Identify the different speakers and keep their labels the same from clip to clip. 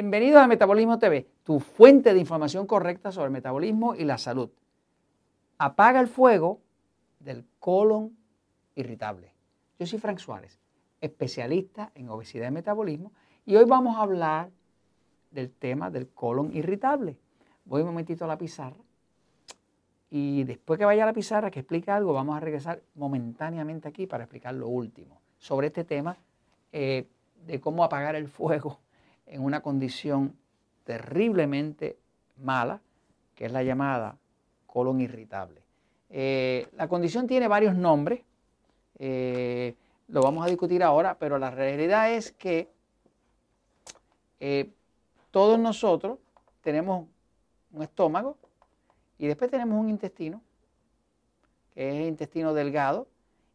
Speaker 1: Bienvenidos a Metabolismo TV, tu fuente de información correcta sobre el metabolismo y la salud. Apaga el fuego del colon irritable. Yo soy Frank Suárez, especialista en obesidad y metabolismo, y hoy vamos a hablar del tema del colon irritable. Voy un momentito a la pizarra y después que vaya a la pizarra que explique algo, vamos a regresar momentáneamente aquí para explicar lo último sobre este tema eh, de cómo apagar el fuego en una condición terriblemente mala, que es la llamada colon irritable. Eh, la condición tiene varios nombres, eh, lo vamos a discutir ahora, pero la realidad es que eh, todos nosotros tenemos un estómago y después tenemos un intestino, que es el intestino delgado,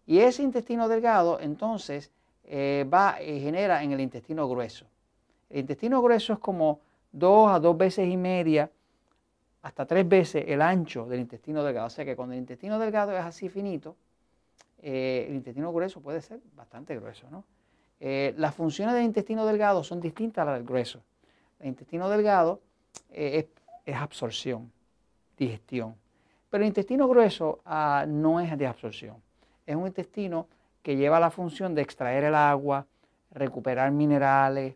Speaker 1: y ese intestino delgado entonces va y genera en el intestino grueso. El intestino grueso es como dos a dos veces y media, hasta tres veces el ancho del intestino delgado. O sea que cuando el intestino delgado es así finito, eh, el intestino grueso puede ser bastante grueso. ¿no? Eh, las funciones del intestino delgado son distintas a las del grueso. El intestino delgado eh, es, absorción, digestión. Pero el intestino grueso ah, no es de absorción. Es un intestino que lleva la función de extraer el agua, recuperar minerales,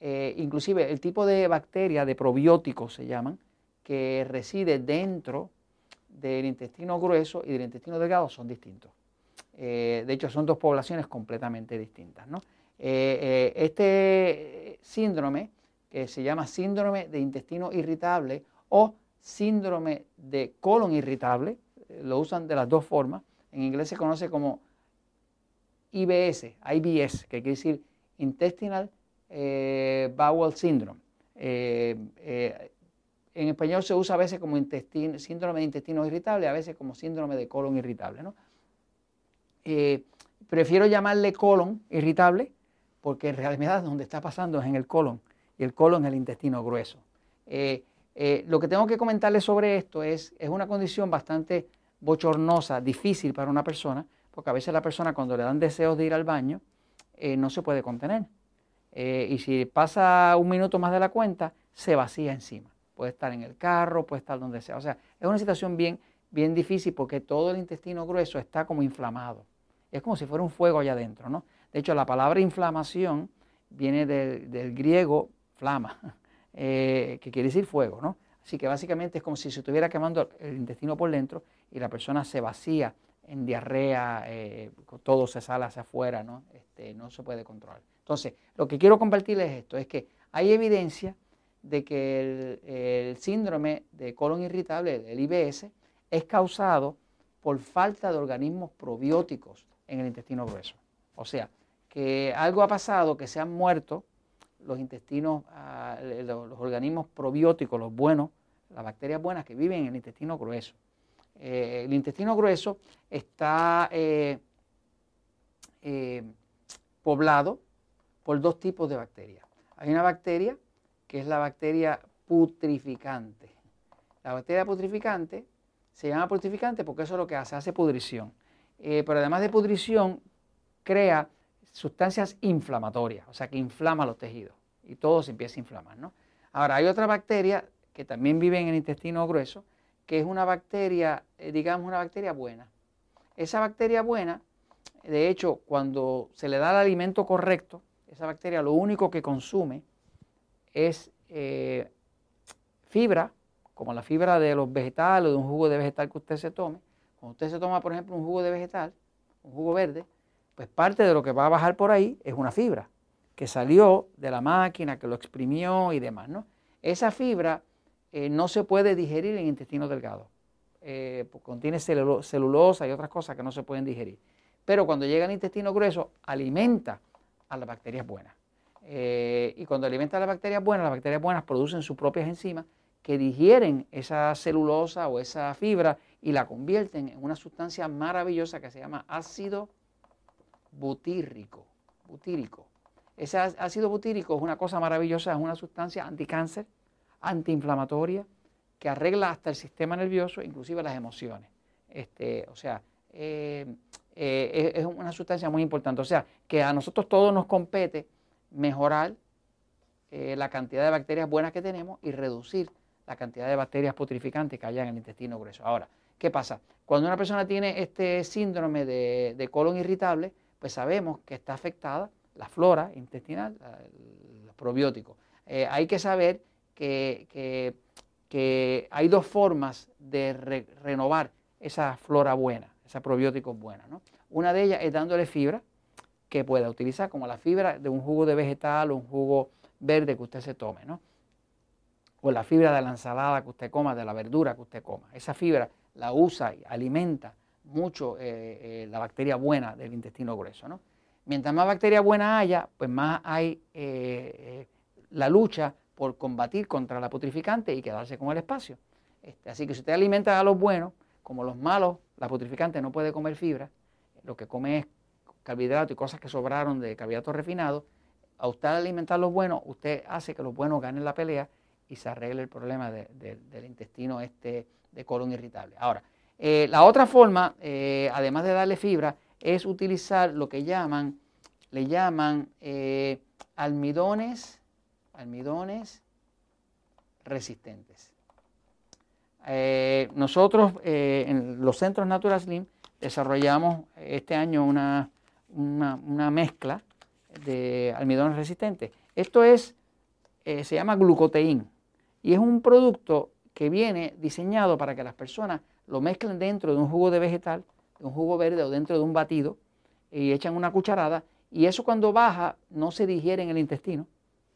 Speaker 1: eh, inclusive el tipo de bacteria, de probióticos se llaman, que reside dentro del intestino grueso y del intestino delgado son distintos. Eh, de hecho, son dos poblaciones completamente distintas. Eh, este síndrome, que se llama síndrome de intestino irritable o síndrome de colon irritable, lo usan de las dos formas. En inglés se conoce como IBS, IBS, que quiere decir Intestinal eh, Bowel Syndrome. Eh, eh, en español se usa a veces como síndrome de intestino irritable, a veces como síndrome de colon irritable. prefiero llamarle colon irritable porque en realidad donde está pasando es en el colon y el colon es el intestino grueso. lo que tengo que comentarles sobre esto es, es una condición bastante bochornosa, difícil para una persona, porque a veces la persona cuando le dan deseos de ir al baño no se puede contener. Eh, y si pasa un minuto más de la cuenta, se vacía encima. Puede estar en el carro, puede estar donde sea. O sea, es una situación bien, bien difícil porque todo el intestino grueso está como inflamado. Es como si fuera un fuego allá adentro, ¿no? De hecho, la palabra inflamación viene del, griego flama, eh, que quiere decir fuego, ¿no? Así que básicamente es como si se estuviera quemando el intestino por dentro y la persona se vacía en diarrea, eh, todo se sale hacia afuera, ¿no? Este, no se puede controlar. Entonces, lo que quiero compartirles es esto, es que hay evidencia de que el, síndrome de colon irritable, el IBS, es causado por falta de organismos probióticos en el intestino grueso. O sea, que algo ha pasado, que se han muerto los intestinos, ah, los, organismos probióticos, los buenos, las bacterias buenas que viven en el intestino grueso. Eh, el intestino grueso está eh, eh, poblado por dos tipos de bacterias. Hay una bacteria que es la bacteria putrificante. La bacteria putrificante se llama putrificante porque eso es lo que hace, hace pudrición. Eh, pero además de pudrición, crea sustancias inflamatorias, o sea que inflama los tejidos y todo se empieza a inflamar. ¿no? Ahora, hay otra bacteria que también vive en el intestino grueso, que es una bacteria, eh, digamos, una bacteria buena. Esa bacteria buena, de hecho, cuando se le da el alimento correcto, esa bacteria lo único que consume es eh, fibra, como la fibra de los vegetales o de un jugo de vegetal que usted se tome. Cuando usted se toma, por ejemplo, un jugo de vegetal, un jugo verde, pues parte de lo que va a bajar por ahí es una fibra que salió de la máquina, que lo exprimió y demás. ¿no? Esa fibra eh, no se puede digerir en el intestino delgado. Eh, contiene celulosa y otras cosas que no se pueden digerir. Pero cuando llega al intestino grueso, alimenta a las bacterias buenas. Eh, y cuando alimenta a las bacterias buenas, las bacterias buenas producen sus propias enzimas que digieren esa celulosa o esa fibra y la convierten en una sustancia maravillosa que se llama ácido butírico. butírico. Ese ácido butírico es una cosa maravillosa, es una sustancia anticáncer, antiinflamatoria, que arregla hasta el sistema nervioso, inclusive las emociones. Este, o sea, eh, eh, es una sustancia muy importante. O sea, que a nosotros todos nos compete mejorar eh, la cantidad de bacterias buenas que tenemos y reducir la cantidad de bacterias putrificantes que haya en el intestino grueso. Ahora, ¿qué pasa? Cuando una persona tiene este síndrome de, colon irritable, pues sabemos que está afectada la flora intestinal, los probióticos. Eh, hay que saber que, hay dos formas de renovar esa flora buena, esa probiótico buena. ¿no? Una de ellas es dándole fibra que pueda utilizar, como la fibra de un jugo de vegetal o un jugo verde que usted se tome, ¿no? O la fibra de la ensalada que usted coma, de la verdura que usted coma. Esa fibra la usa y alimenta mucho eh, eh, la bacteria buena del intestino grueso, ¿no? Mientras más bacteria buena haya, pues más hay eh, la lucha por combatir contra la putrificante y quedarse con el espacio. Este, así que si usted alimenta a los buenos, como los malos, la putrificante no puede comer fibra, lo que come es carbohidratos y cosas que sobraron de carbohidratos refinados, a usted alimentar los buenos, usted hace que los buenos ganen la pelea y se arregle el problema del intestino este de colon irritable. Ahora, eh, la otra forma, eh, además de darle fibra, es utilizar lo que llaman, le llaman eh, almidones, almidones resistentes. Nosotros en los centros Natural Slim desarrollamos este año una, una, mezcla de almidones resistentes. Esto es, eh, se llama glucoteín y es un producto que viene diseñado para que las personas lo mezclen dentro de un jugo de vegetal, de un jugo verde o dentro de un batido y echan una cucharada y eso cuando baja no se digiere en el intestino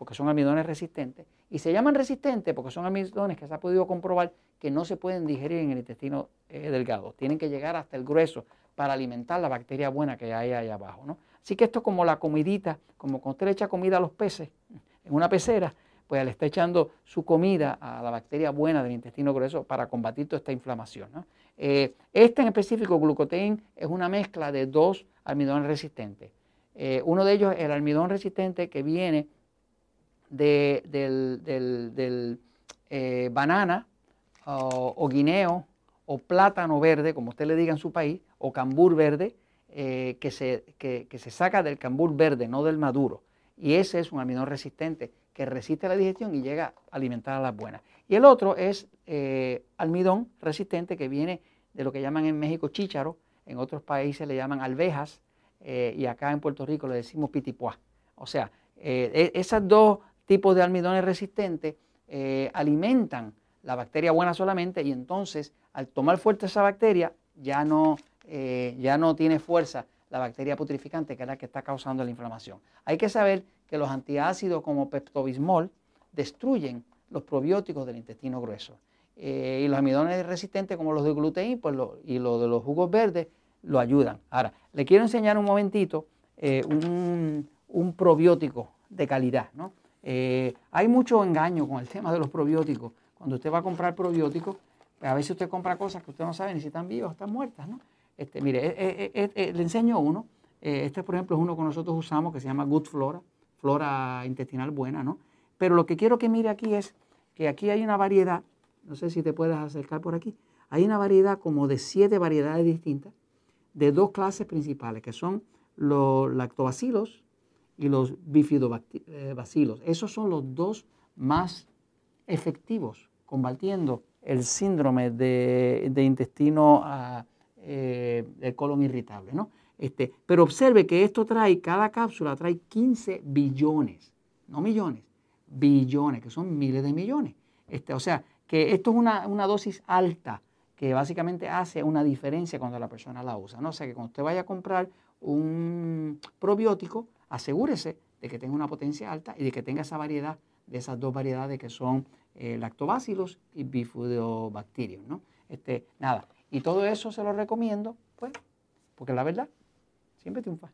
Speaker 1: porque son almidones resistentes y se llaman resistentes porque son almidones que se ha podido comprobar que no se pueden digerir en el intestino eh, delgado, tienen que llegar hasta el grueso para alimentar la bacteria buena que hay ahí abajo. ¿no? Así que esto es como la comidita, como cuando usted le echa comida a los peces en una pecera, pues le está echando su comida a la bacteria buena del intestino grueso para combatir toda esta inflamación. Eh, este en específico, glucoteín, es una mezcla de dos almidones resistentes. Eh, uno de ellos es el almidón resistente que viene de, del, eh, banana o, guineo o plátano verde, como usted le diga en su país, o cambur verde, eh, que, se, que, se saca del cambur verde, no del maduro. Y ese es un almidón resistente que resiste la digestión y llega a alimentar a las buenas. Y el otro es eh, almidón resistente que viene de lo que llaman en México chícharo, en otros países le llaman alvejas y acá en Puerto Rico le decimos pitipuá. O sea, e, esos dos tipos de almidones resistentes alimentan la bacteria buena solamente y entonces al tomar fuerte esa bacteria ya no, eh, ya no tiene fuerza la bacteria putrificante que es la que está causando la inflamación. Hay que saber que los antiácidos como peptobismol destruyen los probióticos del intestino grueso. Eh, y los amidones resistentes como los de gluteín pues y los de los jugos verdes lo ayudan. Ahora, le quiero enseñar un momentito eh, un, un, probiótico de calidad. ¿no? Hay mucho engaño con el tema de los probióticos. Cuando usted va a comprar probióticos, a veces usted compra cosas que usted no sabe ni si están vivas o están muertas, ¿no? Este, mire, eh, eh, eh, le enseño uno. este, por ejemplo, es uno que nosotros usamos que se llama Good Flora, flora intestinal buena, ¿no? Pero lo que quiero que mire aquí es que aquí hay una variedad, no sé si te puedes acercar por aquí, hay una variedad como de siete variedades distintas de dos clases principales, que son los lactobacilos y los bifidobacilos. Esos son los dos más efectivos combatiendo el síndrome de, intestino ah, eh, del colon irritable. ¿no? Este, pero observe que esto trae, cada cápsula trae 15 billones, no millones, billones, que son miles de millones. Este, o sea, que esto es una, dosis alta que básicamente hace una diferencia cuando la persona la usa. ¿no? O sea, que cuando usted vaya a comprar un probiótico, asegúrese de que tenga una potencia alta y de que tenga esa variedad de esas dos variedades que son eh, lactobacilos y bifidobacterium, ¿no? Este, nada, y todo eso se lo recomiendo, pues, porque la verdad siempre triunfa.